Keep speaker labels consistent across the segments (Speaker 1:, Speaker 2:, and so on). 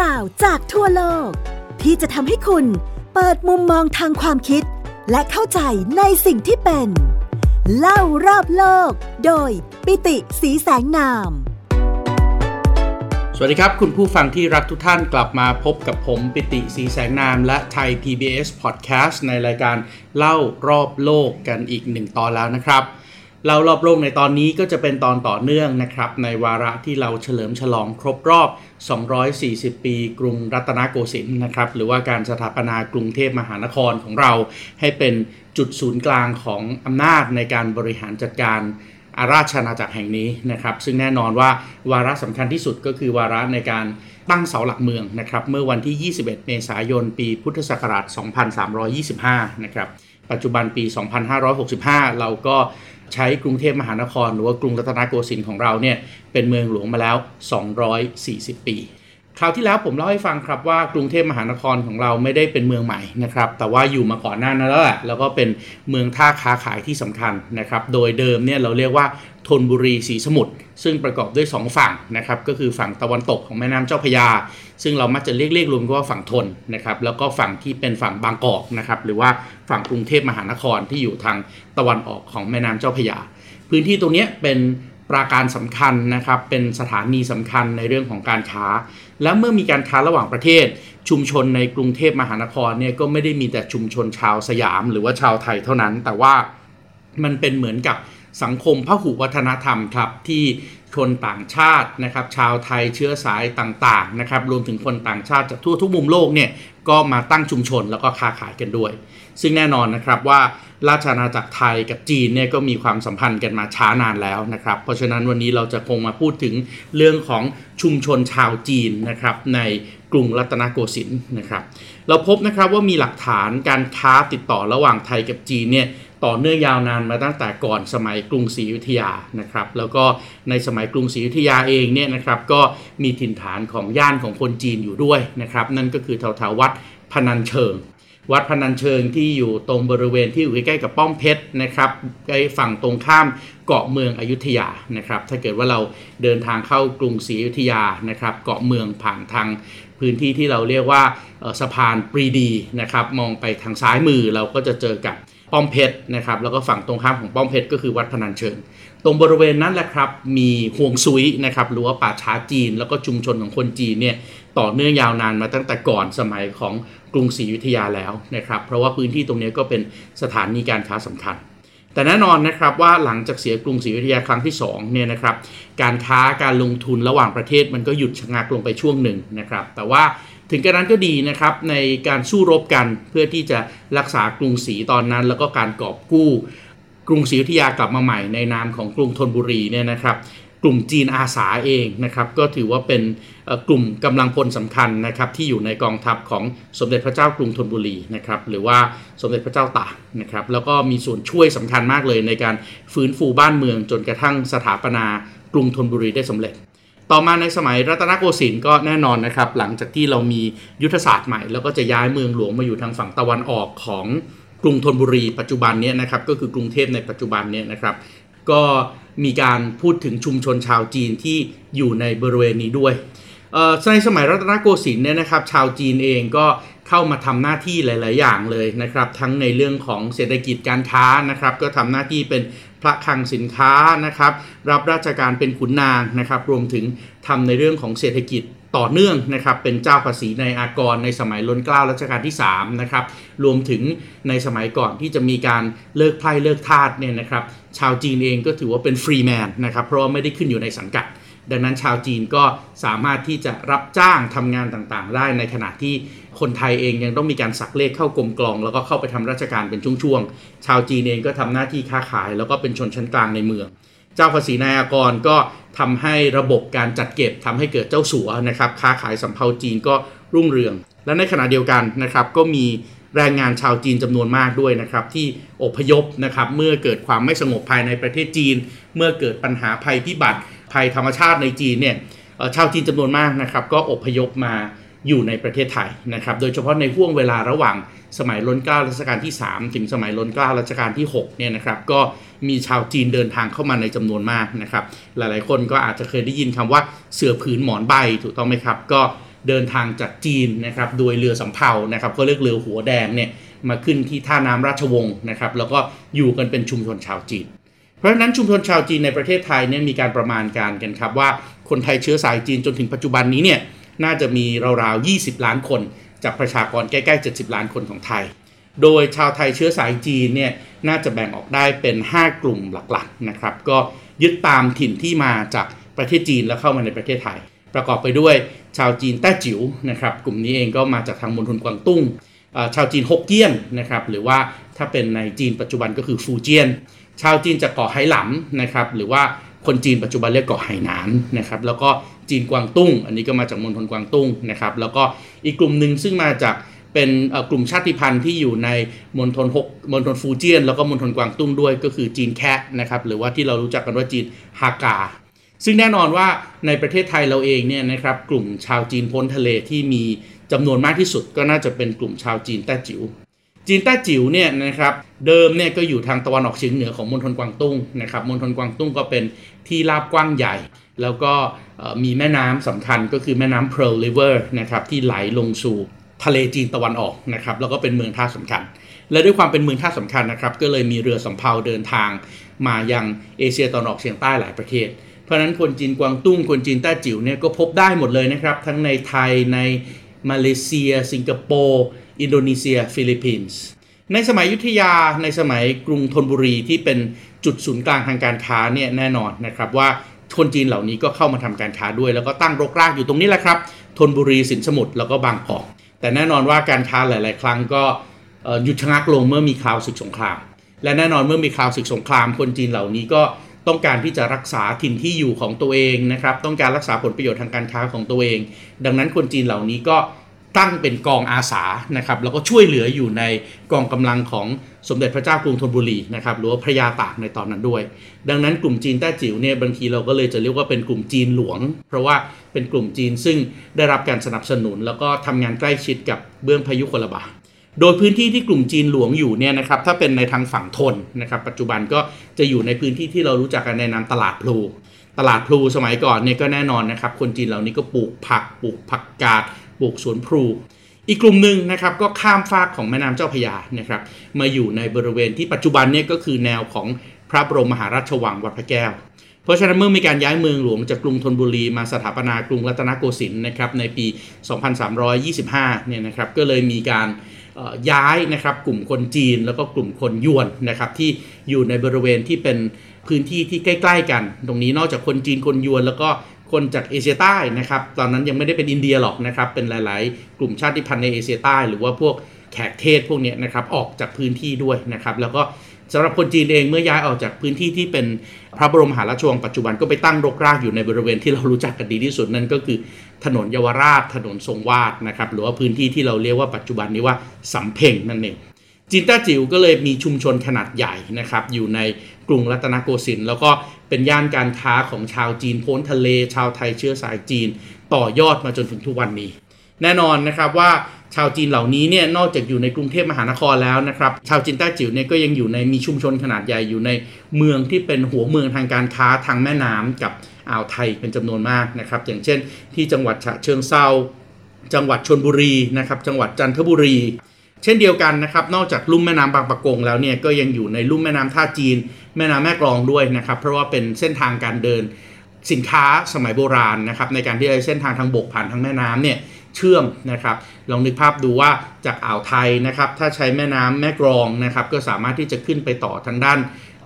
Speaker 1: ราวจากทั่วโลก ที่จะทำให้คุณเปิดมุมมองทางความคิด และเข้าใจในสิ่งที่เป็น เล่ารอบโลก โดยปิติสีแสงนาม
Speaker 2: สวัสดีครับ คุณผู้ฟังที่รักทุกท่านกลับมาพบกับผมปิติสีแสงนาม และไทย PBS Podcast ในรายการเล่ารอบโลกกันอีกหนึ่งตอนแล้วนะครับ เล่ารอบโลกในตอนนี้ก็จะเป็นตอนต่อเนื่องนะครับ ในวาระที่เราเฉลิมฉลองครบรอบ 240 ปี กรุงรัตนโกสินทร์นะครับ หรือว่าการสถาปนากรุงเทพมหานครของเรา ให้เป็นจุดศูนย์กลางของอำนาจในการบริหารจัดการอาราชอาณาจักรแห่งนี้นะครับ ซึ่งแน่นอนว่าวาระสำคัญที่สุดก็คือวาระในการตั้งเสาหลักเมืองนะครับ เมื่อวันที่ 21 เมษายน ปีพุทธศักราช 2325 นะครับ ปัจจุบันปี 2565 เราก็ ใช้กรุงเทพมหานคร หรือว่ากรุงรัตนโกสินทร์ของเราเนี่ยเป็นเมืองหลวงมาแล้ว 240 ปี คราวที่แล้วผมเล่าให้ฟังครับว่ากรุงเทพมหานครของเราไม่ได้เป็นเมืองใหม่นะครับ แต่ว่าอยู่มาก่อนหน้านั้นแล้วแหละแล้วก็เป็นเมืองท่าค้าขายที่สำคัญนะครับ โดยเดิมเนี่ยเราเรียกว่าธนบุรีสีสมุทรซึ่งประกอบด้วย 2 ฝั่งนะครับก็คือฝั่งตะวันตกของแม่น้ำเจ้าพระยา ซึ่งเรามักจะเรียกเรียกรวมกันว่าฝั่งทนนะครับแล้วก็ฝั่งที่เป็นฝั่งบางกอกนะครับหรือว่าฝั่งกรุงเทพมหานครที่อยู่ทางตะวันออกของแม่น้ำเจ้าพระยา พื้นที่ตรงนี้เป็น ปราการสำคัญนะครับเป็นสถานีสำคัญในเรื่องของการค้า และเมื่อมีการค้าระหว่างประเทศ ชุมชนในกรุงเทพมหานครเนี่ยก็ไม่ได้มีแต่ชุมชนชาวสยาม หรือว่าชาวไทยเท่านั้น แต่ว่ามันเป็นเหมือนกับสังคมพหุวัฒนธรรมครับที่คนต่างชาตินะครับชาวไทยเชื้อสายต่างๆนะครับรวมถึงคนต่างชาติจากทั่วทุกมุมโลกเนี่ยก็มาตั้งชุมชนแล้วก็ค้าขายกันด้วย ซึ่งแน่นอนนะครับว่าราชอาณาจักรไทยกับจีนเนี่ยก็มีความสัมพันธ์กันมาช้านานแล้วนะครับ เพราะฉะนั้นวันนี้เราจะคงมาพูดถึงเรื่องของชุมชนชาวจีนนะครับในกรุงรัตนโกสินทร์นะครับ เราพบนะครับว่ามีหลักฐานการค้าติดต่อระหว่างไทยกับจีนเนี่ยต่อเนื่องยาวนานมาตั้งแต่ก่อนสมัยกรุงศรีอยุธยานะครับ แล้วก็ในสมัยกรุงศรีอยุธยาเองเนี่ยนะครับก็มีถิ่นฐานของย่านของคนจีนอยู่ด้วยนะครับ นั่นก็คือแถวๆวัดพนัญเชิง วัดพนัญเชิงที่อยู่ตรงบริเวณที่อยู่ใกล้ๆกับป้อมเพชรนะครับใกล้ฝั่งตรงข้ามเกาะเมืองอยุธยานะครับ ถ้าเกิดว่าเราเดินทางเข้ากรุงศรีอยุธยานะครับ เกาะเมืองผ่านทางพื้นที่ที่เราเรียกว่าสะพานปรีดีนะครับ มองไปทางซ้ายมือเราก็จะเจอกับป้อมเพชรนะครับ แล้วก็ฝั่งตรงข้ามของป้อมเพชรก็คือวัดพนัญเชิง ตรงบริเวณนั้นแหละครับ มีห่วงซุยนะครับหรือว่าป่าช้าจีน แล้วก็ชุมชนของคนจีนเนี่ยต่อเนื่องยาวนานมาตั้งแต่ก่อนสมัยของกรุงศรีอยุธยาแล้วนะครับ เพราะว่าพื้นที่ตรงนี้ก็เป็นสถานีการค้าสำคัญ แต่แน่นอนนะครับว่าหลังจากเสียกรุงศรีอยุธยาครั้งที่2เนี่ยนะครับการค้าการลงทุนระหว่างประเทศมันก็หยุดชะงักลงไปช่วงหนึ่งนะครับ แต่ว่าถึงกระนั้นก็ดีนะครับในการสู้รบกันเพื่อที่จะรักษากรุงศรีตอนนั้น แล้วก็การกอบกู้ กรุงศรีอยุธยากลับมาใหม่ในนามของกรุงธนบุรีเนี่ยนะครับกลุ่มจีนอาสาเองนะครับก็ถือว่าเป็นกลุ่มกำลังพลสำคัญนะครับที่อยู่ในกองทัพของสมเด็จพระเจ้ากรุงธนบุรีนะครับหรือว่าสมเด็จพระเจ้าตากนะครับแล้วก็มีส่วนช่วยสำคัญมากเลยในการฟื้นฟูบ้านเมืองจนกระทั่งสถาปนากรุงธนบุรีได้สำเร็จ ต่อมาในสมัยรัตนโกสินทร์ก็แน่นอนนะครับหลังจากที่เรามียุทธศาสตร์ใหม่ แล้วก็จะย้ายเมืองหลวงมาอยู่ทางฝั่งตะวันออกของ กรุงธนบุรีปัจจุบันนี้นะครับก็คือกรุงเทพในปัจจุบันนี้นะครับ ก็มีการพูดถึงชุมชนชาวจีนที่อยู่ในบริเวณนี้ด้วยในสมัยรัตนโกสินทร์เนี่ยนะครับ ชาวจีนเองก็เข้ามาทำหน้าที่หลาย ๆ อย่างเลยนะครับ ทั้งในเรื่องของเศรษฐกิจการค้านะครับ ก็ทำหน้าที่เป็นพระคลังสินค้านะครับ รับราชการเป็นขุนนางนะครับ รวมถึงทำในเรื่องของเศรษฐกิจ ต่อเนื่องนะครับเป็นเจ้าภาษีในอากรในสมัยล้นเกล้ารัชกาลที่3นะครับรวมถึงในสมัยก่อนที่จะมีการเลิกไพร่เลิกทาสเนี่ยนะครับชาวจีนเองก็ถือว่าเป็นฟรีแมนนะครับเพราะว่าไม่ได้ขึ้นอยู่ในสังกัด ดังนั้นชาวจีนก็สามารถที่จะรับจ้างทำงานต่างๆ ได้ในขณะที่คนไทยเองยังต้องมีการสักเลขเข้ากลมกลอง แล้วก็เข้าไปทำราชการเป็นช่วงๆชาวจีนเองก็ทำหน้าที่ค้าขาย แล้วก็เป็นชนชั้นกลางในเมือง เจ้าภาษีนายากรก็ทำให้ระบบการจัดเก็บทำให้เกิดเจ้าสัวนะครับค้าขายสำเภาจีนก็รุ่งเรือง และในขณะเดียวกันนะครับก็มีแรงงานชาวจีนจำนวนมากด้วยนะครับที่อพยพนะครับเมื่อเกิดความไม่สงบภายในประเทศจีน เมื่อเกิดปัญหาภัยพิบัติภัยธรรมชาติในจีนเนี่ยชาวจีนจำนวนมากนะครับก็อพยพมา อยู่ในประเทศไทยนะครับ โดยเฉพาะในห่วงเวลาระหว่างสมัยล้นเกล้ารัชกาลที่ 3 ถึงสมัยล้นเกล้ารัชกาลที่6เนี่ยนะครับก็มีชาวจีนเดินทางเข้ามาในจำนวนมากนะครับ หลายๆ คนก็อาจจะเคยได้ยินคำว่าเสือผืนหมอนใบถูกต้องไหมครับ ก็เดินทางจากจีนนะครับโดยเรือสำเภานะครับก็เรียกเรือหัวแดงเนี่ยมาขึ้นที่ท่าน้ำราชวงศ์นะครับ แล้วก็อยู่กันเป็นชุมชนชาวจีน เพราะฉะนั้นชุมชนชาวจีนในประเทศไทยเนี่ยมีการประมาณการกันครับว่าคนไทยเชื้อสายจีนจนถึงปัจจุบันนี้เนี่ย น่าจะมีราวๆ 20 ล้านคน จากประชากรใกล้ ๆ 70 ล้านคนของไทย โดยชาวไทยเชื้อสายจีนเนี่ยน่าจะแบ่งออกได้เป็น 5 กลุ่มหลักๆนะครับ ก็ยึดตามถิ่นที่มาจากประเทศจีนแล้วเข้ามาในประเทศไทย ประกอบไปด้วยชาวจีนแต้จิ๋วนะครับ กลุ่มนี้เองก็มาจากทางมณฑลกวางตุ้งชาวจีนฮกเกี้ยนนะครับ หรือว่าถ้าเป็นในจีนปัจจุบันก็คือฟูเจียน ชาวจีนจากเกาะไหหลำนะครับ หรือว่า คนจีนปัจจุบันเรียกเกาะไหหนานนะครับแล้วก็จีนกวางตุ้ง อันนี้ก็มาจากมณฑลกวางตุ้งนะครับแล้วก็อีกกลุ่มหนึ่งซึ่งมาจากเป็นกลุ่มชาติพันธุ์ที่อยู่ในมณฑลฮกมณฑลฟูเจียน แล้วก็มณฑลกวางตุ้งด้วยก็คือจีนแคะนะครับหรือว่าที่เรารู้จักกันว่าจีนฮากา ซึ่งแน่นอนว่าในประเทศไทยเราเองเนี่ยนะครับกลุ่มชาวจีนพ้นทะเลที่มีจำนวนมากที่สุดก็น่าจะเป็นกลุ่มชาวจีนแต้จิ๋ว จีนแต้จิ๋วเนี่ยนะครับเดิมเนี่ยก็อยู่ทางตะวันออกเฉียงเหนือของมณฑลกวางตุ้งนะครับมณฑลกวางตุ้งก็เป็นที่ราบกว้างใหญ่ แล้วก็มีแม่น้ำสำคัญก็คือแม่น้ำ Pearl River นะครับที่ไหลลงสู่ทะเลจีนตะวันออกนะครับแล้วก็เป็นเมืองท่าสำคัญ และด้วยความเป็นเมืองท่าสำคัญนะครับก็เลยมีเรือสำเภาเดินทางมายังเอเชียตะวันออกเฉียงใต้หลายประเทศเพราะนั้นคนจีนกวางตุ้งคนจีนแต้จิ๋วเนี่ยก็พบได้หมดเลยนะครับ ทั้งในไทยในมาเลเซีย สิงคโปร์ อินโดนีเซีย ฟิลิปปินส์ในสมัยอยุธยาในสมัยกรุงธนบุรีที่เป็นจุดศูนย์กลางทางการค้าเนี่ยแน่นอนนะครับว่าคนจีนเหล่านี้ก็เข้ามาทำการค้าด้วย แล้วก็ตั้งรกรากอยู่ตรงนี้แหละครับธนบุรีสินสมุทรแล้วก็บางกอกแต่แน่นอนว่าการค้าหลาย ๆ ครั้งก็หยุดชะงักลงเมื่อมีข่าวศึกสงคราม และแน่นอนเมื่อมีข่าวศึกสงคราม คนจีนเหล่านี้ก็ต้องการที่จะรักษาถิ่นที่อยู่ของตัวเองนะครับ ต้องการรักษาผลประโยชน์ทางการค้าของตัวเอง ดังนั้นคนจีนเหล่านี้ก็ ตั้งเป็นกองอาสานะครับแล้วก็ช่วยเหลืออยู่ในกองกำลังของสมเด็จพระเจ้ากรุงธนบุรีนะครับหรือว่าพระยาตากในตอนนั้นด้วย ดังนั้นกลุ่มจีนแต้จิ๋วเนี่ยบางทีเราก็เลยจะเรียกว่าเป็นกลุ่มจีนหลวง เพราะว่าเป็นกลุ่มจีนซึ่งได้รับการสนับสนุน แล้วก็ทำงานใกล้ชิดกับเบื้องพายุคนละบาโดยพื้นที่ที่กลุ่มจีนหลวงอยู่เนี่ยนะครับถ้าเป็นในทางฝั่งทนนะครับปัจจุบันก็จะอยู่ในพื้นที่ที่เรารู้จักกันในนามตลาดพลูตลาดพลูสมัยก่อนเนี่ยก็แน่นอนนะครับคนจีนเหล่านี้ก็ปลูกผักปลูกผักกาด ปลูกสวนพลูอีกกลุ่มหนึ่งนะครับก็ข้ามฟากของแม่น้ำเจ้าพยานะครับมาอยู่ในบริเวณที่ปัจจุบันเนี่ยก็คือแนวของพระบรมมหาราชวังวัดพระแก้ว เพราะฉะนั้นเมื่อมีการย้ายเมืองหลวงจากกรุงธนบุรีมาสถาปนากรุงรัตนโกสินทร์นะครับในปี 2325 เนี่ยนะครับก็เลยมีการย้ายนะครับกลุ่มคนจีนแล้วก็กลุ่มคนยวนนะครับที่อยู่ในบริเวณที่เป็นพื้นที่ที่ใกล้ ๆ กัน ตรงนี้นอกจากคนจีนคนยวนแล้วก็ คนจากเอเชียใต้นะครับ ตอนนั้นยังไม่ได้เป็นอินเดียหรอกนะครับ เป็นหลาย ๆ กลุ่มชาติพันธุ์ในเอเชียใต้ หรือว่าพวกแขกเทศพวกนี้นะครับออกจากพื้นที่ด้วยนะครับ แล้วก็สำหรับคนจีนเองเมื่อย้ายออกจากพื้นที่ที่เป็นพระบรมหาราชวังปัจจุบันก็ไปตั้งรกรากอยู่ในบริเวณที่เรารู้จักกันดีที่สุดนั่นก็คือถนนเยาวราช ถนนทรงวาดนะครับหรือว่าพื้นที่ที่เราเรียกว่าปัจจุบันนี้ว่าสำเพ็งนั่นเอง จีนต้าจิ๋วก็เลยมีชุมชนขนาดใหญ่นะครับ อยู่ในกรุงรัตนโกสินทร์แล้วก็เป็นย่านการค้าของชาวจีนพ้นทะเล ชาวไทยเชื้อสายจีน ต่อยอดมาจนถึงทุกวันนี้ แน่นอนนะครับว่าชาวจีนเหล่านี้เนี่ยนอกจากอยู่ในกรุงเทพมหานครแล้วนะครับ ชาวจีนต้าจิ๋วเนี่ยก็ยังอยู่ในมีชุมชนขนาดใหญ่อยู่ในเมืองที่เป็นหัวเมืองทางการค้าทางแม่น้ำกับอ่าวไทยเป็นจำนวนมากนะครับ อย่างเช่น ที่จังหวัดฉะเชิงเซาจังหวัดชนบุรีนะครับจังหวัดจันทบุรี เช่นเดียวกันนะครับ นอกจากลุ่มแม่น้ำบางปะกงแล้วเนี่ยก็ยังอยู่ในลุ่มแม่น้ำท่าจีน แม่น้ำแม่กลองด้วยนะครับ เพราะว่าเป็นเส้นทางการเดินสินค้าสมัยโบราณนะครับในการที่จะเส้นทางทางบกผ่านทางแม่น้ำเนี่ยเชื่อมนะครับลองนึกภาพดูว่าจากอ่าวไทยนะครับถ้าใช้แม่น้ำแม่กรองนะครับก็สามารถที่จะขึ้นไปต่อทางด้าน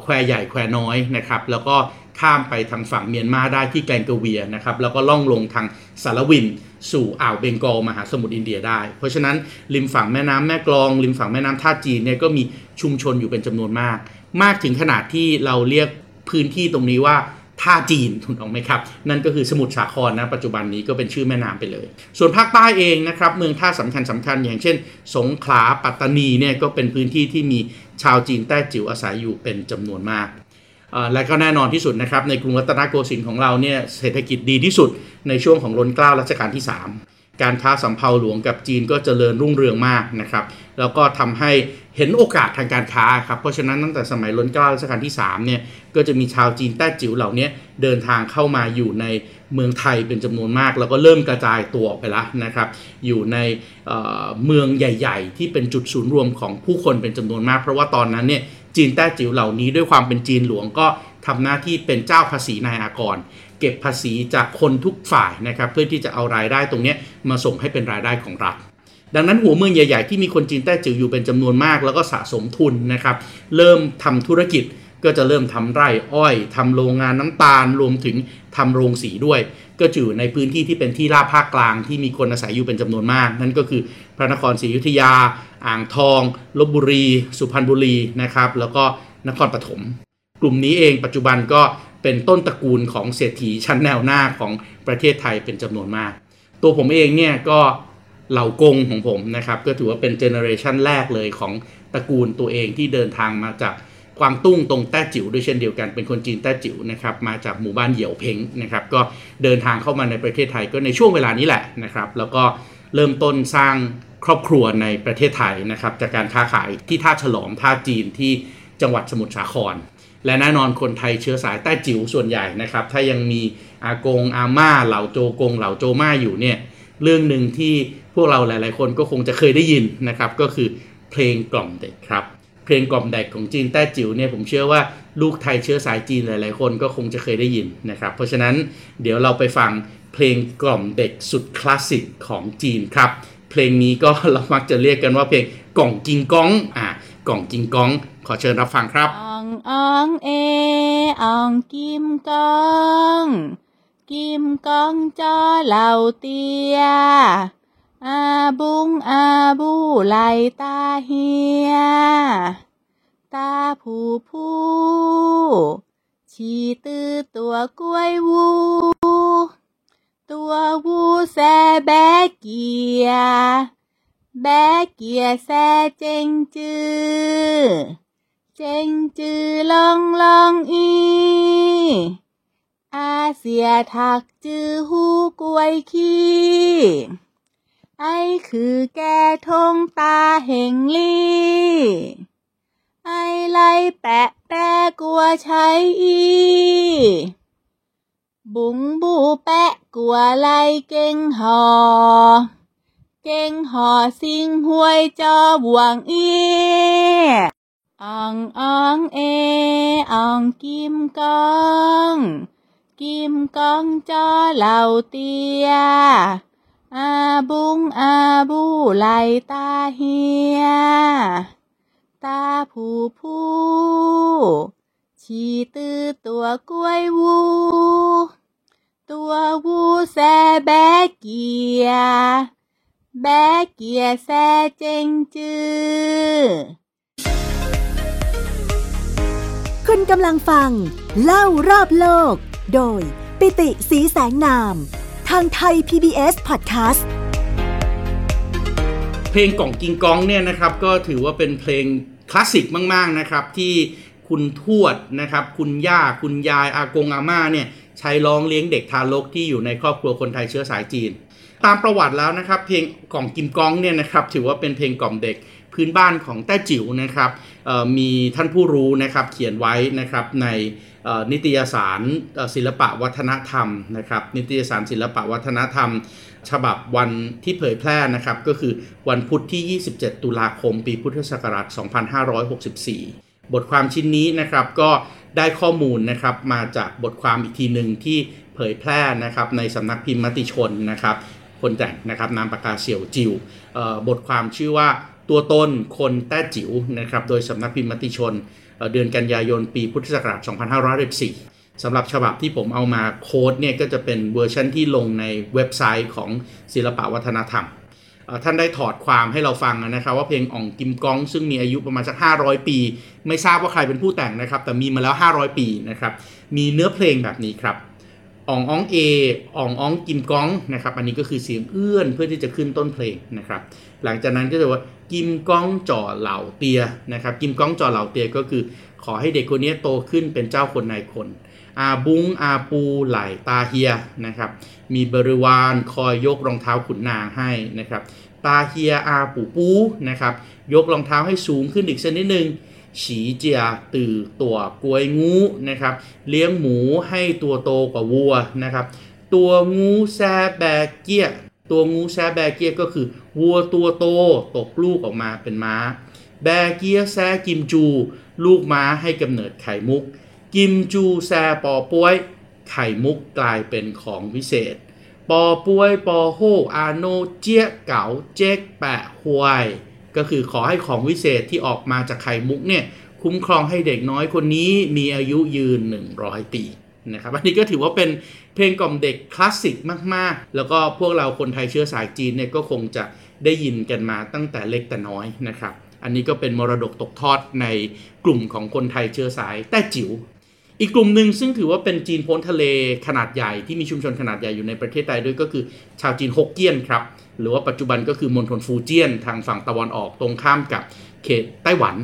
Speaker 2: แควใหญ่แควน้อยนะครับแล้วก็ข้ามไปทางฝั่งเมียนมาได้ที่แกงกเวียนะครับแล้วก็ล่องลงทางสารวิน สู่อ่าวเบงกอลมหาสมุทรอินเดียได้ เพราะฉะนั้นริมฝั่งแม่น้ำแม่กลองริมฝั่งแม่น้ำท่าจีนเนี่ยก็มีชุมชนอยู่เป็นจำนวนมาก มากถึงขนาดที่เราเรียกพื้นที่ตรงนี้ว่าท่าจีนถูกต้องไหมครับ นั่นก็คือสมุทรสาครนะปัจจุบันนี้ก็เป็นชื่อแม่น้ำไปเลย ส่วนภาคใต้เองนะครับเมืองท่าสำคัญสำคัญอย่างเช่น สงขลาปัตตานีเนี่ยก็เป็นพื้นที่ที่มีชาวจีนแต้จิ๋วอาศัยอยู่เป็นจำนวนมากและก็แน่นอนที่สุดนะครับในกรุงรัตนโกสินทร์ของเราเนี่ยเศรษฐกิจดีที่สุด ในช่วงของรันเกล้ารัชกาลที่ 3 การค้าสำเภาหลวงกับจีนก็เจริญรุ่งเรืองมากนะครับ แล้วก็ทำให้เห็นโอกาสทางการค้าครับ เพราะฉะนั้นตั้งแต่สมัยล้นเกล้ารัชกาลที่3เนี่ย ก็จะมีชาวจีนแต้จิ๋วเหล่านี้เดินทางเข้ามาอยู่ในเมืองไทยเป็นจำนวนมาก แล้วก็เริ่มกระจายตัวออกไปแล้วนะครับ อยู่ในเเมืองใหญ่ ๆ ที่เป็นจุดศูนย์รวมของผู้คนเป็นจำนวนมาก เพราะว่าตอนนั้นเนี่ยจีนแต้จิ๋วเหล่านี้ด้วยความเป็นจีนหลวงก็ทำหน้าที่เป็นเจ้าภาษีนายอากร เก็บภาษีจากคนทุกฝ่ายนะครับเพื่อที่จะเอารายได้ตรงนี้มาส่งให้เป็นรายได้ของรัฐดังนั้นหัวเมืองใหญ่ ๆ ที่มีคนจีนแต้จิ๋วอยู่เป็นจำนวนมาก แล้วก็สะสมทุนนะครับ เริ่มทำธุรกิจก็จะเริ่มทำไร่อ้อยทำโรงงานน้ำตาล รวมถึงทำโรงสีด้วย ก็อยู่ในพื้นที่ที่เป็นที่ราบภาคกลางที่มีคนอาศัยอยู่เป็นจำนวนมาก นั่นก็คือพระนครศรีอยุธยา อ่างทองลบบุรี สุพรรณบุรีนะครับแล้วก็นครปฐมกลุ่มนี้เองปัจจุบันก็ เป็นต้นตระกูลของเศรษฐีชั้นแนวหน้าของประเทศไทยเป็นจำนวนมาก ตัวผมเองเนี่ยก็เหล่ากงของผมนะครับ ก็ถือว่าเป็นเจเนอเรชันแรกเลยของตระกูลตัวเองที่เดินทางมาจากกวางตุ้งตรงแต้จิ๋วด้วยเช่นเดียวกันเป็นคนจีนแต้จิ๋วนะครับมาจากหมู่บ้านเหยี่ยวเพ้งนะครับก็เดินทางเข้ามาในประเทศไทยก็ในช่วงเวลานี้แหละนะครับ แล้วก็เริ่มต้นสร้างครอบครัวในประเทศไทยนะครับจากการค้าขายที่ท่าฉลอมท่าจีนที่จังหวัดสมุทรสาคร และแน่นอนคนไทยเชื้อสายแต้จิ๋วส่วนใหญ่นะครับ ถ้ายังมีอากงอาม่าเหล่าโจกงเหล่าโจม่าอยู่เนี่ยเรื่องหนึ่งที่พวกเราหลาย ๆ คนก็คงจะเคยได้ยินนะครับก็คือเพลงกล่อมเด็กครับ เพลงกล่อมเด็กของจีนแต้จิ๋วเนี่ยผมเชื่อว่าลูกไทยเชื้อสายจีนหลาย ๆ คนก็คงจะเคยได้ยินนะครับ เพราะฉะนั้นเดี๋ยวเราไปฟังเพลงกล่อมเด็กสุดคลาสสิกของจีนครับ เพลงนี้ก็เรามักจะเรียกกันว่าเพลงกล่องกิงก้องอ่ากล่องกิงก้อง อเชิญรับฟังครับ
Speaker 3: อองอองเออองกิมก้องกิมก้องจอเหล่าเตีย อาบุงอาบูไหลตาเฮีย ตาผู้ผู้ชีตื้อตัวกล้วยวู ตัววูแซแบเกีย แบเกียแซเจงจือ เจงจือลองลองอีอาเสียถักจือหูกลวยขี้ไอคือแกทงตาเหงลี่ไอไล่แปะแปะกลัวใช้อีบุงบูแปะกลัวไล่เก่งหอ เก่งหอสิงห้วยจอบวงอี อองอองเออองกิมกองกิมกองจอเหล่าเตีย อาบุงอาบูไหลตาเฮีย ตาผู้ผู้ชีตื้อตัวกล้วยวู ตัววูแซแบเกีย แบเกียแซเจงจือ
Speaker 1: คุณกำลังฟัง เล่ารอบโลก โดย ปิติสีแสงนาม ทางไทย PBS Podcast
Speaker 2: เพลงกล่องกิงกองเนี่ยนะครับก็ถือว่าเป็นเพลงคลาสสิกมาก ๆ นะครับ ที่คุณทวดนะครับ คุณย่าคุณยายอากงอาม่าเนี่ยใช้ร้องเลี้ยงเด็กทารกที่อยู่ในครอบครัวคนไทยเชื้อสายจีน ตามประวัติแล้วนะครับ เพลงกล่องกิมกองเนี่ยนะครับถือว่าเป็นเพลงกล่อมเด็กพื้นบ้านของแต้จิ๋วนะครับ มีท่านผู้รู้นะครับเขียนไว้นะครับในนิตยสารศิลปะวัฒนธรรมนะครับนิตยสารศิลปะวัฒนธรรม ฉบับวันที่เผยแพร่นะครับก็คือวันพุธที่ 27 ตุลาคม ปีพุทธศักราช 2564 บทความชิ้นนี้นะครับก็ได้ข้อมูลนะครับมาจากบทความอีกทีหนึ่งที่เผยแพร่นะครับในสำนักพิมพ์มติชนนะครับคนแต่งนะครับนามปากกาเสี่ยวจิวบทความชื่อว่า ตัวตนคนแต้จิ๋วนะครับโดยสำนักพิมพ์มติชน เดือนกันยายนปีพุทธศักราช 2514สำหรับฉบับที่ผมเอามา quote เนี่ยก็จะเป็นเวอร์ชันที่ลงในเว็บไซต์ของศิลปวัฒนธรรมท่านได้ถอดความให้เราฟังนะครับว่าเพลงอ่องกิมกอง ซึ่งมีอายุประมาณสัก 500 ปี ไม่ทราบว่าใครเป็นผู้แต่งนะครับ แต่มีมาแล้ว 500 ปีนะครับมีเนื้อเพลงแบบนี้ครับอ่องอ้องเออ่องอ้องกิมกองนะครับอันนี้ก็คือเสียงเอื้อนเพื่อที่จะขึ้นต้นเพลงนะครับหลังจากนั้นก็จะว่า กิมก้องจ่อเหล่าเตียนะครับกิมก้องจ่อเหล่าเตียก็คือขอให้เด็กคนนี้โตขึ้นเป็นเจ้าคนนายคน อาบุ้งอาปูไหลตาเฮียนะครับมีบริวารคอยยกรองเท้าขุนนางให้นะครับตาเฮียอาปูปูนะครับยกรองเท้าให้สูงขึ้นอีกสักนิดนึงฉีเจียตื่อตัวกวยงูนะครับเลี้ยงหมูให้ตัวโตกว่าวัวนะครับตัวงูแซแบเกียตัวงูแซแบเกียก็คือ วัวตัวโตตกลูกออกมาเป็นม้า แบเกียแซกิมจู ลูกม้าให้กำเนิดไข่มุก กิมจูแซปอป่วย ไข่มุกกลายเป็นของวิเศษ ปอป่วยปอโฮอาโนเจียเก๋าเจ๊กแปะหวย ก็คือขอให้ของวิเศษที่ออกมาจากไข่มุกเนี่ยคุ้มครองให้เด็กน้อยคนนี้มีอายุยืน 100 ปี นะครับอันนี้ก็ถือว่าเป็นเพลงกล่อมเด็กคลาสสิกมากๆ แล้วก็พวกเราคนไทยเชื้อสายจีนเนี่ยก็คงจะได้ยินกันมาตั้งแต่เล็กแต่น้อยนะครับ อันนี้ก็เป็นมรดกตกทอดในกลุ่มของคนไทยเชื้อสายแต้จิ๋วอีกกลุ่มหนึ่งซึ่งถือว่าเป็นจีนพ้นทะเลขนาดใหญ่ที่มีชุมชนขนาดใหญ่อยู่ในประเทศไทยด้วยก็คือชาวจีนฮกเกี้ยนครับ หรือว่าปัจจุบันก็คือมณฑลฟูเจียนทางฝั่งตะวันออกตรงข้ามกับเขตไต้หวัน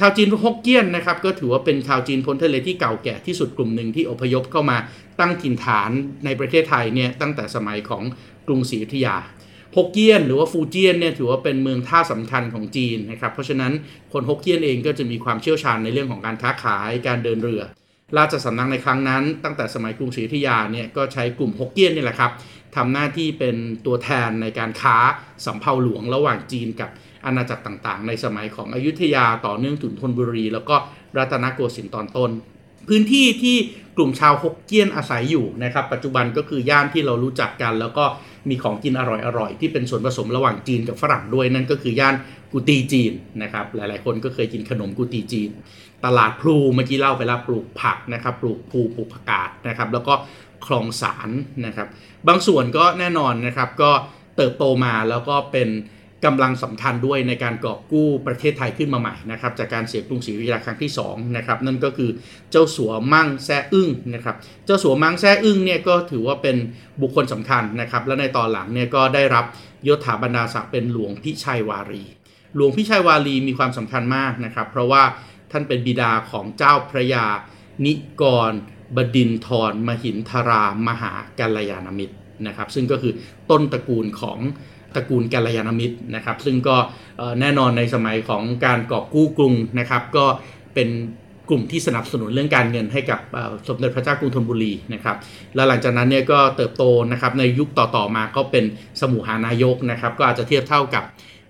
Speaker 2: ชาวจีนฮกเกี้ยนนะครับก็ถือว่าเป็นชาวจีนพ้นทะเลที่เก่าแก่ที่สุดกลุ่มหนึ่งที่อพยพเข้ามาตั้งถิ่นฐานในประเทศไทยเนี่ยตั้งแต่สมัยของกรุงศรีอยุธยาฮกเกี้ยนหรือว่าฟูเจียนเนี่ยถือว่าเป็นเมืองท่าสำคัญของจีนนะครับเพราะฉะนั้นคนฮกเกี้ยนเองก็จะมีความเชี่ยวชาญในเรื่องของการค้าขายการเดินเรือ ราชสำนักในครั้งนั้น ตั้งแต่สมัยกรุงศรีอยุธยาเนี่ยก็ใช้กลุ่มฮกเกี้ยนนี่แหละครับทำหน้าที่เป็นตัวแทนในการค้าสำเภาหลวงระหว่างจีนกับอาณาจักรต่างๆ ในสมัยของอยุธยาต่อเนื่องถึงธนบุรี แล้วก็รัตนโกสินทร์ตอนต้น พื้นที่ที่กลุ่มชาวฮกเกี้ยนอาศัยอยู่นะครับ ปัจจุบันก็คือย่านที่เรารู้จักกัน แล้วก็ มีของกินอร่อยๆที่เป็นส่วนผสมระหว่างจีนกับฝรั่งด้วยนั่นก็คือย่านกุตีจีนนะครับหลายๆคนก็เคยกินขนมกุตีจีน ตลาดพลูเมื่อกี้เล่าไปแล้วปลูกผักนะครับปลูกพลูปลูกผักกาดนะครับแล้วก็คลองสารนะครับ บางส่วนก็แน่นอนนะครับก็เติบโตมาแล้วก็เป็น กำลังสำคัญด้วยในการกอบกู้ประเทศไทยขึ้นมาใหม่นะครับจากการเสียกรุงศรีอยุธยาครั้งที่2นะครับนั่นก็คือเจ้าสัวมั่งแซ่อึ้งนะครับเจ้าสัวมั่งแซ่อึ้งเนี่ยก็ถือว่าเป็นบุคคลสำคัญนะครับและในตอนหลังเนี่ยก็ได้รับยศถาบรรดาศักดิ์เป็นหลวงพิชัยวารี หลวงพิชัยวารีมีความสำคัญมากนะครับเพราะว่าท่านเป็นบิดาของเจ้าพระยา นิกร บดินทรมหินทรามหากัลยาณมิตรนะครับซึ่งก็คือต้นตระกูลของ ตระกูลกัลยาณมิตรนะครับซึ่งก็แน่นอนในสมัยของการกอบกู้กรุงนะครับ ก็เป็นกลุ่มที่สนับสนุนเรื่องการเงินให้กับสมเด็จพระเจ้ากรุงธนบุรีนะครับแล้วหลังจากนั้นเนี่ยก็เติบโตนะครับในยุคต่อๆมาก็เป็นสมุหานายกนะครับ ก็อาจจะเทียบเท่ากับ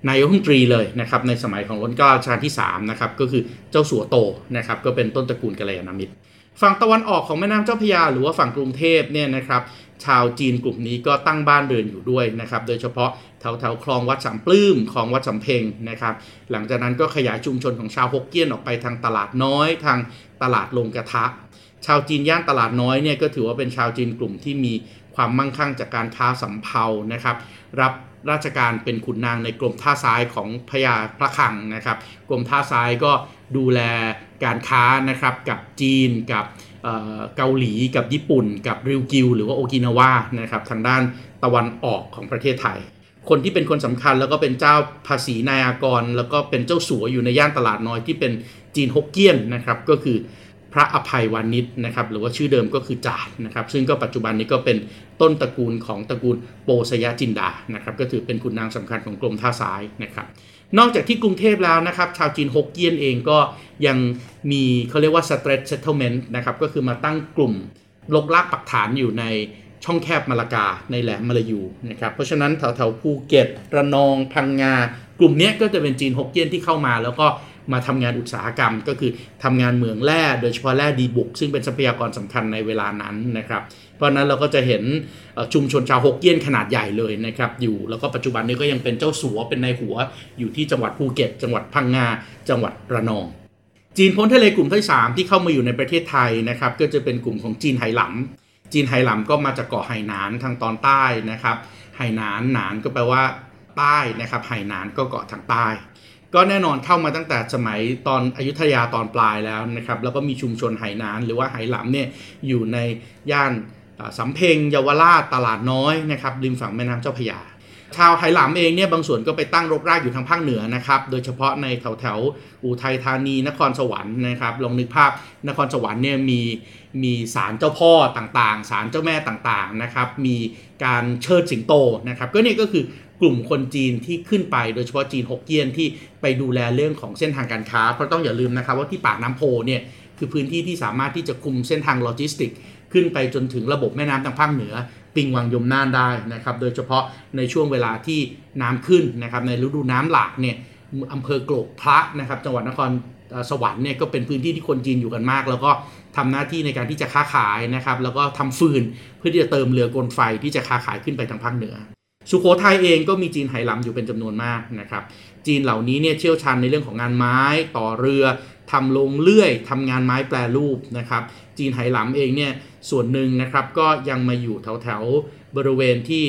Speaker 2: นายกรัฐมนตรีเลยนะครับในสมัยของรัชกาลชาที่3นะครับก็คือเจ้าสัวโตนะครับก็เป็นต้นตระกูลกัลยาณมิตร ฝั่งตะวันออกของแม่น้ำเจ้าพระยาหรือว่าฝั่งกรุงเทพเนี่ยนะครับ ชาวจีนกลุ่มนี้ก็ตั้งบ้านเรือนอยู่ด้วยนะครับ โดยเฉพาะแถวแถวคลองวัดสามปลื้มคลองวัดสำเพ็งนะครับ หลังจากนั้นก็ขยายชุมชนของชาวฮกเกี้ยนออกไปทางตลาดน้อย ทางตลาดลงกระทะ ชาวจีนย่านตลาดน้อยเนี่ยก็ถือว่าเป็นชาวจีนกลุ่มที่มีความมั่งคั่งจากการค้าสำเภานะครับ รับราชการเป็นขุนนางในกรมท่าซ้ายของพญาพระคังนะครับ กรมท่าซ้ายก็ ดูแลการค้านะครับกับจีนกับเกาหลีกับญี่ปุ่น กับริวกิวหรือว่าโอกินาวานะครับทางด้านตะวันออกของประเทศไทย คนที่เป็นคนสำคัญแล้วก็เป็นเจ้าภาษีนายอากร แล้วก็เป็นเจ้าสัวอยู่ในย่านตลาดน้อยที่เป็นจีนฮกเกี้ยนนะครับก็คือพระอภัยวานิชนะครับหรือว่าชื่อเดิมก็คือจาดนะครับซึ่งก็ปัจจุบันนี้ก็เป็นต้นตระกูลของตระกูลโปสยจินดานะครับก็ถือเป็นขุนนางสำคัญของกรมท่าซ้ายนะครับ นอกจากที่กรุงเทพแล้วนะครับ ชาวจีนฮกเกี้ยนเองก็ยังมีเขาเรียกว่า stretch settlement นะครับก็คือมาตั้งกลุ่มลงรากปักฐานอยู่ในช่องแคบมะละกาในแหลมมลายูนะครับเพราะฉะนั้นแถวๆภูเก็ต ระนองพังงา กลุ่มนี้ก็จะเป็นจีนฮกเกี้ยนที่เข้ามาแล้วก็ มาทำงานอุตสาหกรรม ก็คือทำงานเหมืองแร่โดยเฉพาะแร่ดีบุก ซึ่งเป็นทรัพยากรสำคัญในเวลานั้นนะครับ เพราะนั้นเราก็จะเห็นชุมชนชาวฮกเกี้ยนขนาดใหญ่เลยนะครับอยู่แล้วก็ปัจจุบันนี้ก็ยังเป็นเจ้าสัวเป็นนายหัวอยู่ที่จังหวัดภูเก็ต จังหวัดพังงาจังหวัดระนองจีนพ้นทะเลกลุ่มที่ 3 ที่เข้ามาอยู่ในประเทศไทยนะครับก็จะเป็นกลุ่มของจีนไหหลำจีนไหหลำก็มาจากเกาะไหหนานทางตอนใต้นะครับไหหนานหนานก็แปลว่าใต้นะครับไหหนานก็เกาะทางใต้ ก็แน่นอนเข้ามาตั้งแต่สมัยตอนอยุธยาตอนปลายแล้วนะครับ แล้วก็มีชุมชนไหหนาน หรือว่าไหหลำเนี่ยอยู่ในย่านสำเพ็งเยาวราชตลาดน้อยนะครับริมฝั่งแม่น้ำเจ้าพระยา ชาวไหหลำเองเนี่ยบางส่วนก็ไปตั้งรกรากอยู่ทางภาคเหนือนะครับ โดยเฉพาะในแถวแถวอุทัยธานีนครสวรรค์นะครับลองนึกภาพนครสวรรค์เนี่ยมีมีศาลเจ้าพ่อต่างๆศาลเจ้าแม่ต่างๆนะครับมีการเชิดสิงโตนะครับก็เนี่ยก็คือ กลุ่มคนจีนที่ขึ้นไปโดยเฉพาะจีนฮกเกี้ยนที่ไปดูแลเรื่องของเส้นทางการค้า เพราะต้องอย่าลืมนะครับว่าที่ปากน้ำโพเนี่ยคือพื้นที่ที่สามารถที่จะคุมเส้นทางโลจิสติก ขึ้นไปจนถึงระบบแม่น้ำทางภาคเหนือ ปิงวังยมน่านได้นะครับโดยเฉพาะในช่วงเวลาที่น้ำขึ้นนะครับในฤดูน้ำหลากเนี่ยอำเภอโกรกพระนะครับจังหวัดนครสวรรค์เนี่ยก็เป็นพื้นที่ที่คนจีนอยู่กันมาก แล้วก็ทำหน้าที่ในการที่จะค้าขายนะครับแล้วก็ทำฟืนเพื่อที่จะเติมเรือกลไฟที่จะค้าขายขึ้นไปทางภาคเหนือ สุโขทัยเองก็มีจีนไหหลำอยู่เป็นจำนวนมากนะครับ จีนเหล่านี้เนี่ยเชี่ยวชาญในเรื่องของงานไม้ต่อเรือทำลงเลื่อยทำงานไม้แปรรูปนะครับ จีนไหหลำเองเนี่ยส่วนหนึ่งนะครับก็ยังมาอยู่แถวแถวบริเวณที่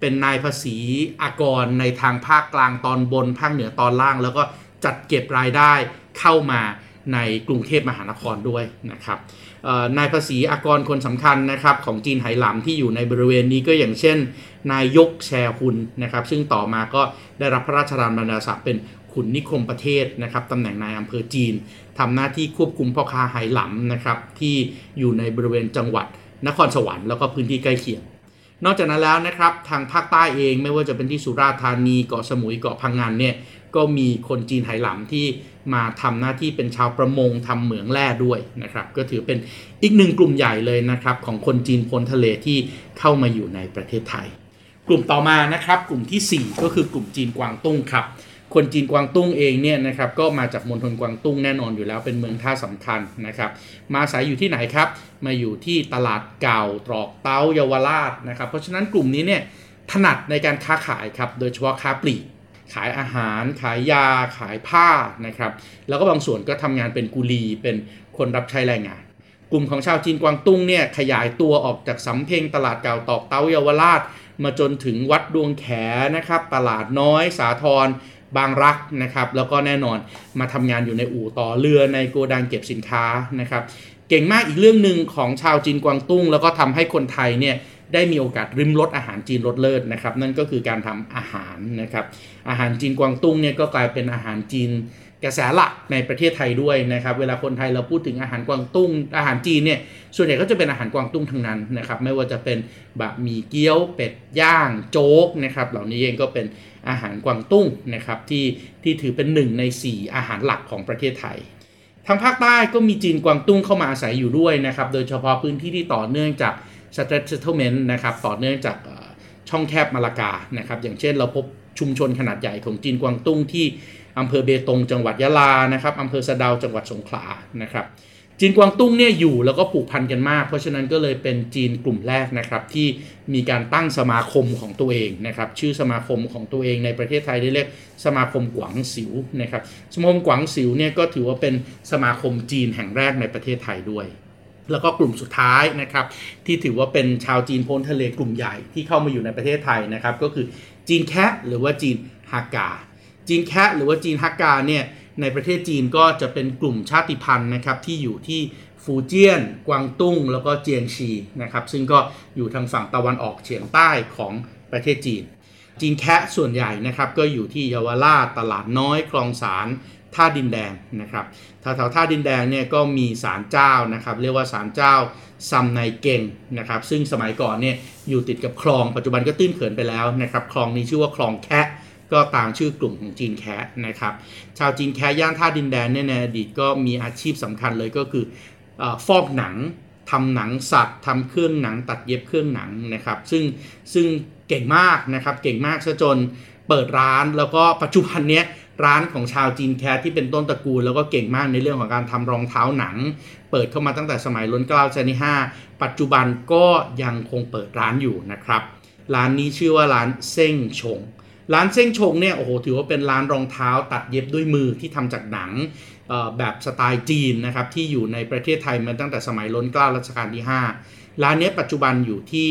Speaker 2: เป็นนายภาษีอากรในทางภาคกลางตอนบนภาคเหนือตอนล่าง แล้วก็จัดเก็บรายได้เข้ามาในกรุงเทพมหานครด้วยนะครับ นายภาษีอากรคนสำคัญนะครับของจีนไหหลำที่อยู่ในบริเวณนี้ก็อย่างเช่น นายยกแชร์หุนนะครับซึ่งต่อมาก็ได้รับพระราชทานบรรดาศักดิ์เป็นขุนนิคมประเทศนะครับตำแหน่งนายอำเภอจีนทำหน้าที่ควบคุมพ่อค้าไหหลำนะครับที่อยู่ในบริเวณจังหวัดนครสวรรค์แล้วก็พื้นที่ใกล้เคียง นอกจากนั้นแล้วนะครับทางภาคใต้เองไม่ว่าจะเป็นที่สุราษฎร์ธานีเกาะสมุยเกาะพังงานเนี่ย ก็มีคนจีนไหหลำที่มาทำหน้าที่เป็นชาวประมงทำเหมืองแร่ด้วยนะครับ ก็ถือเป็นอีกหนึ่งกลุ่มใหญ่เลยนะครับ ของคนจีนพ้นทะเลที่เข้ามาอยู่ในประเทศไทย กลุ่มต่อมานะครับ กลุ่มที่ 4 ก็คือกลุ่มจีนกวางตุ้งครับ คนจีนกวางตุ้งเองเนี่ยนะครับก็มาจากมณฑลกวางตุ้งแน่นอนอยู่แล้วเป็นเมืองท่าสำคัญนะครับ มาอาศัยอยู่ที่ไหนครับ มาอยู่ที่ตลาดเก่าตรอกเต้าเยาวราชนะครับ เพราะฉะนั้นกลุ่มนี้เนี่ยถนัดในการค้าขายครับโดยเฉพาะค้าปลีก ขายอาหารขายยาขายผ้านะครับแล้วก็บางส่วนก็ทำงานเป็นกุลีเป็นคนรับใช้แรงงาน กลุ่มของชาวจีนกวางตุ้งเนี่ยขยายตัวออกจากสำเพ็งตลาดเก่าตอกเต้าเยาวราช มาจนถึงวัดดวงแขนะครับตลาดน้อยสาทรบางรักนะครับแล้วก็แน่นอนมาทำงานอยู่ในอู่ต่อเรือในโกดังเก็บสินค้านะครับเก่งมากอีกเรื่องหนึ่งของชาวจีนกวางตุ้ง แล้วก็ทำให้คนไทยเนี่ย ได้มีโอกาสริมรสอาหารจีนรสเลิศนะครับนั่นก็คือการทำอาหารนะครับอาหารจีนกวางตุ้งเนี่ยก็กลายเป็นอาหารจีนกระแสหลักในประเทศไทยด้วยนะครับเวลาคนไทยเราพูดถึงอาหารกวางตุ้ง อาหารจีนเนี่ยส่วนใหญ่ก็จะเป็นอาหารกวางตุ้งทั้งนั้นนะครับไม่ว่าจะเป็นบะหมี่เกี๊ยวเป็ดย่างโจ๊กนะครับเหล่านี้เองก็เป็นอาหารกวางตุ้งนะครับที่ที่ถือเป็นหนึ่งใน 4 อาหารหลักของประเทศไทยทางภาคใต้ก็มีจีนกวางตุ้งเข้ามาอาศัยอยู่ด้วยนะครับโดยเฉพาะพื้นที่ที่ต่อเนื่องจาก s t r a t e m e n t นะครับต่อเนื่องจากช่องแคบมาลากานะครับอย่างเช่นเราพบชุมชนขนาดใหญ่ของจีนกวางตุ้งที่อำเภอเบตงจังหวัดยะลานะครับอำเภอสะดาวจังหวัดสงขลานะครับจีนกวางตุ้งเนี่ยอยู่แล้วก็ผูกพันกันมาก เพราะฉะนั้นก็เลยเป็นจีนกลุ่มแรกนะครับที่มีการตั้งสมาคมของตัวเองนะครับชื่อสมาคมของตัวเองในประเทศไทยได้เรียกสมาคมกวางสิวนะครับสมาคมกวางสิวเนี่ยก็ถือว่าเป็นสมาคมจีนแห่งแรกในประเทศไทยด้วย แล้วก็กลุ่มสุดท้ายนะครับที่ถือว่าเป็นชาวจีนพ้นทะเลกลุ่มใหญ่ที่เข้ามาอยู่ในประเทศไทยนะครับก็คือจีนแคะหรือว่าจีนฮากา จีนแคะหรือว่าจีนฮากาเนี่ยในประเทศจีนก็จะเป็นกลุ่มชาติพันธุ์นะครับที่อยู่ที่ฟูเจียน กวางตุ้ง แล้วก็เจียงชีนะครับซึ่งก็อยู่ทางฝั่งตะวันออกเฉียงใต้ของประเทศจีน จีนแคะส่วนใหญ่นะครับก็อยู่ที่เยาวราชตลาดน้อยคลองสาร ท่าดินแดงนะครับแถวๆท่าดินแดงเนี่ยก็มีศาลเจ้านะครับ เรียกว่าศาลเจ้าซัมไนเกงนะครับ ซึ่งสมัยก่อนเนี่ยอยู่ติดกับคลองปัจจุบันก็ตื้นเขินไปแล้วนะครับคลองนี้ชื่อว่าคลองแคะก็ตามชื่อกลุ่มของจีนแคะนะครับ ชาวจีนแคะย่านท่าดินแดงเนี่ยในอดีตก็มีอาชีพสำคัญเลยก็คืออฟอกหนังทำหนังสัตว์ทำเครื่องหนังตัดเย็บเครื่องหนังนะครับ ซึ่งซึ่งเก่งมากนะครับเก่งมากซะจนเปิดร้านแล้วก็ปัจจุบันเนี้ยร้านของชาวจีนแคที่เป็นต้นตระกูล แล้วก็เก่งมากในเรื่องของการทำรองเท้าหนัง เปิดเข้ามาตั้งแต่สมัยล้นเกล้าชนที่5ปัจจุบันก็ยังคงเปิดร้านอยู่นะครับ ร้านนี้ชื่อว่าร้านเซ้งชง ร้านเซ้งชงเนี่ยโอ้โหถือว่าเป็นร้านรองเท้าตัดเย็บด้วยมือที่ทำจากหนังแบบสไตล์จีนนะครับที่อยู่ในประเทศไทยมาตั้งแต่สมัยล้นเกล้ารัชกาลที่ 5 ร้านนี้ปัจจุบันอยู่ที่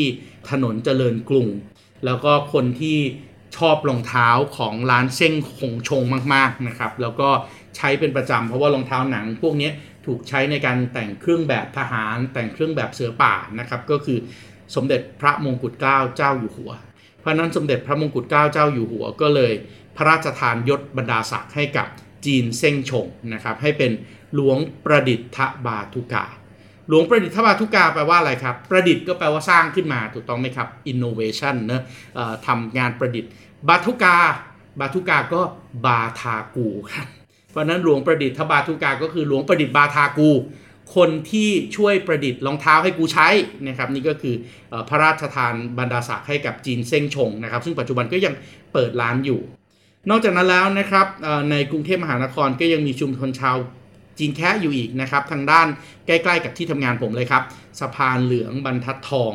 Speaker 2: ถนนเจริญกรุง แล้วก็คนที่ ชอบรองเท้าของร้านเซ้งคงชงมากๆนะครับ แล้วก็ใช้เป็นประจำเพราะว่ารองเท้าหนังพวกนี้ถูกใช้ในการแต่งเครื่องแบบทหาร แต่งเครื่องแบบเสือป่านะครับก็คือสมเด็จพระมงกุฎเกล้าเจ้าอยู่หัว เพราะนั้นสมเด็จพระมงกุฎเกล้าเจ้าอยู่หัว ก็เลยพระราชทานยศบรรดาศักดิ์ให้กับจีนเซ้งชงนะครับให้เป็นหลวงประดิษฐบาทุกา หลวงประดิษฐบาทุกาแปลว่าอะไรครับ ประดิษฐ์ก็แปลว่าสร้างขึ้นมาถูกต้องไหมครับ innovation เนะทำงานประดิษฐ์ บาทุกา บาทุกาก็บาทากูครับ เพราะนั้นหลวงประดิษฐบาทุกาก็คือหลวงประดิษฐ์บาทากู คนที่ช่วยประดิษฐ์รองเท้าให้กูใช้นะครับนี่ก็คือพระราชทานบรรดาศักดิ์ให้กับจีนเซ่งชงนะครับซึ่งปัจจุบันก็ยังเปิดร้านอยู่ นอกจากนั้นแล้วนะครับในกรุงเทพมหานครก็ยังมีชุมชนชาว จีนแคะอยู่อีกนะครับทางด้านใกล้ ๆ กับที่ทำงานผมเลยครับ สะพานเหลืองบรรทัดทอง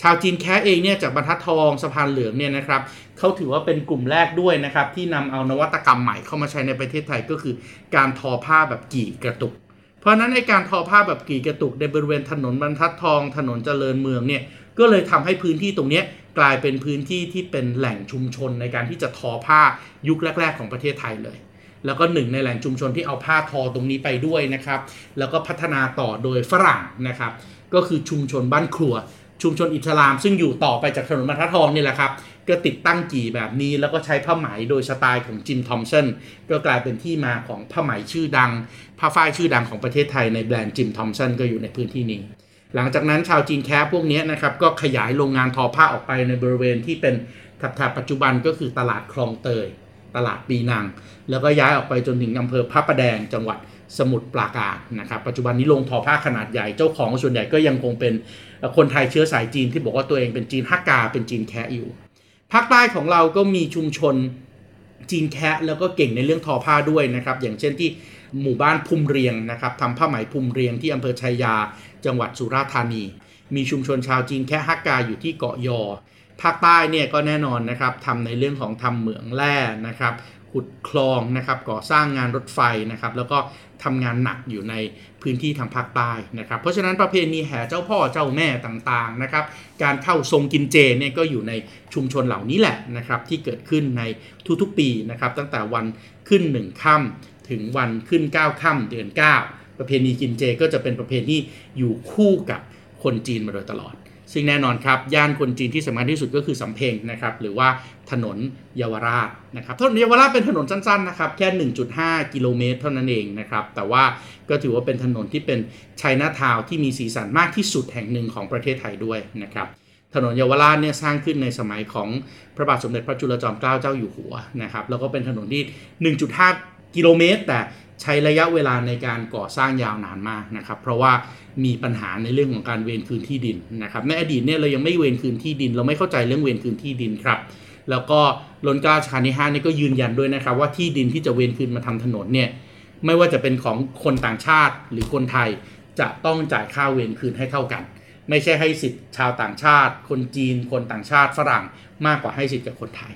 Speaker 2: ชาวจีนแคะเองเนี่ยจากบรรทัดทองสะพานเหลืองเนี่ยนะครับเขาถือว่าเป็นกลุ่มแรกด้วยนะครับที่นำเอานวัตกรรมใหม่เข้ามาใช้ในประเทศไทยก็คือการทอผ้าแบบกี่กระตุก เพราะนั้นในการทอผ้าแบบกี่กระตุกในบริเวณถนนบรรทัดทอง ถนนเจริญเมืองเนี่ยก็เลยทำให้พื้นที่ตรงนี้กลายเป็นพื้นที่ที่เป็นแหล่งชุมชนในการที่จะทอผ้ายุคแรก ๆ ของประเทศไทยเลย แล้วก็หนึ่งในแหล่งชุมชนที่เอาผ้าทอตรงนี้ไปด้วยนะครับ แล้วก็พัฒนาต่อโดยฝรั่งนะครับ ก็คือชุมชนบ้านครัว ชุมชนอิสลาม ซึ่งอยู่ต่อไปจากถนนบรรทัดทองนี่แหละครับ ก็ติดตั้งกี่แบบนี้แล้วก็ใช้ผ้าไหมโดยสไตล์ของจิมทอมสันก็กลายเป็นที่มาของผ้าไหมชื่อดัง ผ้าฝ้ายชื่อดังของประเทศไทยในแบรนด์จิมทอมสันก็อยู่ในพื้นที่นี้หลังจากนั้นชาวจีนแคปพวกนี้นะครับก็ขยายโรงงานทอผ้าออกไปในบริเวณที่เป็นแถบปัจจุบันก็คือตลาดคลองเตย ตลาดปีนัง แล้วก็ย้ายออกไปจนถึงอำเภอพระประแดงจังหวัดสมุทรปราการนะครับ ปัจจุบันนี้ลงทอผ้าขนาดใหญ่เจ้าของส่วนใหญ่ก็ยังคงเป็นคนไทยเชื้อสายจีนที่บอกว่าตัวเองเป็นจีนฮักกาเป็นจีนแคะอยู่ภาคใต้ของเราก็มีชุมชนจีนแคะแล้วก็เก่งในเรื่องทอผ้าด้วยนะครับ อย่างเช่นที่หมู่บ้านภูมิเรียงนะครับทำผ้าไหมภูมิเรียงที่อำเภอชัยยา จังหวัดสุราษฎร์ธานี มีชุมชนชาวจีนแคะฮักกาอยู่ที่เกาะยอ ภาคใต้เนี่ยก็แน่นอนนะครับทำในเรื่องของทำเหมืองแร่นะครับขุดคลองนะครับก่อสร้างงานรถไฟนะครับแล้วก็ทำงานหนักอยู่ในพื้นที่ทางภาคใต้นะครับ เพราะฉะนั้นประเพณีแห่เจ้าพ่อเจ้าแม่ต่างๆนะครับการเข้าทรงกินเจเนี่ยก็อยู่ในชุมชนเหล่านี้แหละนะครับที่เกิดขึ้นในทุกๆปีนะครับตั้งแต่วันขึ้น 1ค่ำถึงวันขึ้น 9ค่ำเดือน 9 ประเพณีกินเจก็จะเป็นประเพณีอยู่คู่กับคนจีนมาโดยตลอด ซึ่งแน่นอนครับ ย่านคนจีนที่สำคัญที่สุดก็คือสำเพ็งนะครับหรือว่าถนนเยาวราชนะครับถนนเยาวราชเป็นถนนสั้นๆนะครับแค่ 1.5 กิโลเมตรเท่านั้นเองนะครับแต่ว่าก็ถือว่าเป็นถนนที่เป็นชัยนาทาวที่มีสีสันมากที่สุดแห่งหนึ่งของประเทศไทยด้วยนะครับถนนเยาวราชเนี่ยสร้างขึ้นในสมัยของพระบาทสมเด็จพระจุลจอมเกล้าเจ้าอยู่หัวนะครับแล้วก็เป็นถนนที่ 1.5 กิโลเมตร แต่ใช้ระยะเวลาในการก่อสร้างยาวนานมากนะครับเพราะว่า มีปัญหาในเรื่องของการเวรคืนที่ดินนะครับในอดีตเนี่ยเรายังไม่เวรคืนที่ดิน เราไม่เข้าใจเรื่องเวรคืนที่ดินครับ แล้วก็ลนกล้าชานิห้านี่ก็ยืนยันด้วยนะครับ ว่าที่ดินที่จะเวรคืนมาทำถนนเนี่ยไม่ว่าจะเป็นของคนต่างชาติหรือคนไทยจะต้องจ่ายค่าเวรคืนให้เท่ากัน ไม่ใช่ให้สิทธิ์ชาวต่างชาติ คนจีน คนต่างชาติฝรั่งมากกว่าให้สิทธิ์กับคนไทย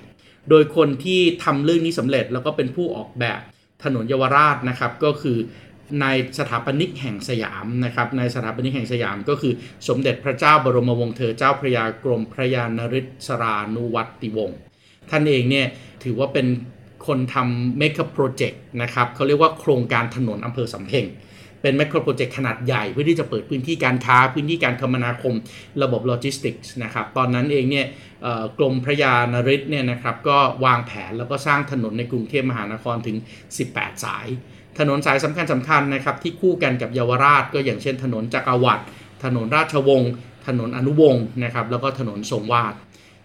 Speaker 2: โดยคนที่ทำเรื่องนี้สำเร็จแล้วก็เป็นผู้ออกแบบถนนเยาวราชนะครับก็คือ ในสถาปนิกแห่งสยามนะครับในสถาปนิกแห่งสยามก็คือสมเด็จพระเจ้าบรมวงศ์เธอเจ้าพระยากรมพระยานริศรานุวัติวงศ์ท่านเองเนี่ยถือว่าเป็นคนทำ mega project นะครับเขาเรียกว่าโครงการถนนอำเภอสำเพ็งเป็น macro project ขนาดใหญ่เพื่อที่จะเปิดพื้นที่การค้า พื้นที่การคมนาคม ระบบโลจิสติกส์นะครับ ตอนนั้นเองเนี่ยกรมพระยานริศเนี่ยนะครับก็วางแผนแล้วก็สร้างถนนในกรุงเทพมหานครถึง 18 สาย ถนนสายสำคัญสำคัญนะครับที่คู่กันกับเยาวราช ก็อย่างเช่น ถนนจักรวรรดิถนนราชวงศ์ถนนอนุวงศ์นะครับแล้วก็ถนนทรงวาด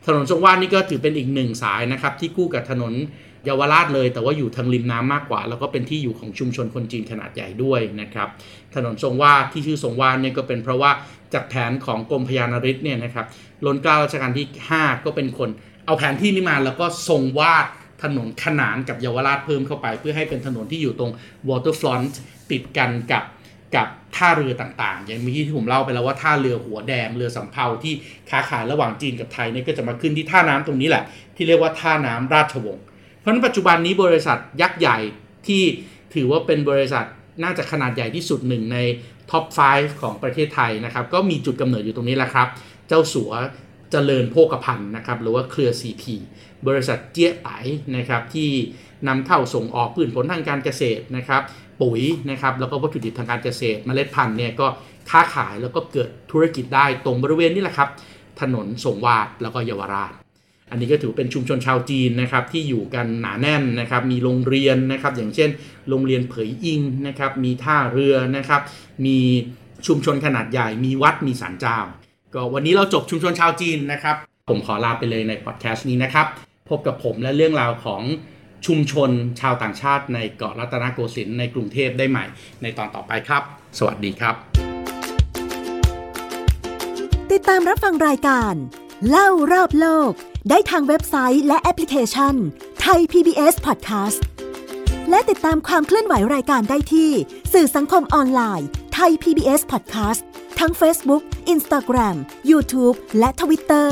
Speaker 2: ถนนทรงวาดนี่ก็ถือเป็นอีกหนึ่งสายนะครับที่คู่กับถนนเยาวราชเลย แต่ว่าอยู่ทางริมน้ำมากกว่า แล้วก็เป็นที่อยู่ของชุมชนคนจีนขนาดใหญ่ด้วยนะครับถนนทรงวาดที่ชื่อทรงวาดเนี่ยก็เป็นเพราะว่าจากแผนของกรมพยานริศเนี่ยนะครับล้นเกล้ารัชกาลที่ 5 ก็เป็นคนเอาแผนที่นี้มาแล้วก็ทรงวาด ถนนขนานกับเยาวราชเพิ่มเข้าไป เพื่อให้เป็นถนนที่อยู่ตรง waterfront ติดกันกับกับท่าเรือต่างๆ อย่างเมื่อกี้ที่ผมเล่าไปแล้วว่าท่าเรือหัวแดงเรือสำเภาที่ค้าขายระหว่างจีนกับไทยเนี่ยก็จะมาขึ้นที่ท่าน้ำตรงนี้แหละ ที่เรียกว่าท่าน้ำราชวงศ์เพราะฉะนั้นปัจจุบันนี้บริษัทยักษ์ใหญ่ที่ถือว่าเป็นบริษัทน่าจะขนาดใหญ่ที่สุดหนึ่งในท็อป 5 ของประเทศไทยนะครับ ก็มีจุดกำเนิดอยู่ตรงนี้แหละครับ เจ้าสัวเจริญโภคภัณฑ์นะครับ หรือว่าเครือ CP บริษัทเจี๊ยไตนะครับที่นำเข้าส่งออกพืชผลทางการเกษตรนะครับปุ๋ยนะครับแล้วก็วัตถุดิบทางการเกษตรมเมล็ดพันธุ์เนี่ยก็ค้าขายแล้วก็เกิดธุรกิจได้ตรงบริเวณนี้แหละครับถนนสงวาดแล้วก็เยาวราช อันนี้ก็ถือเป็นชุมชนชาวจีนนะครับที่อยู่กันหนาแน่นนะครับมีโรงเรียนนะครับอย่างเช่น โรงเรียนเผยอิงนะครับมีท่าเรือนะครับมีชุมชนขนาดใหญ่มีวัดมีศาลเจ้า ก็วันนี้เราจบชุมชนชาวจีนนะครับ ผมขอลาไปเลยในพอดแคสต์นี้นะครับ พบกับผมและเรื่องราวของชุมชนชาวต่างชาติในเกาะรัตนโกสินทร์ในกรุงเทพได้ใหม่ ในตอนต่อไปครับ สวัสดีครับ
Speaker 1: ติดตามรับฟังรายการ เล่ารอบโลก ได้ทางเว็บไซต์และแอปพลิเคชันไทย PBS Podcast และติดตามความเคลื่อนไหวรายการได้ที่ สื่อสังคมออนไลน์ไทย PBS Podcast ทั้ง Facebook Instagram YouTube และ Twitter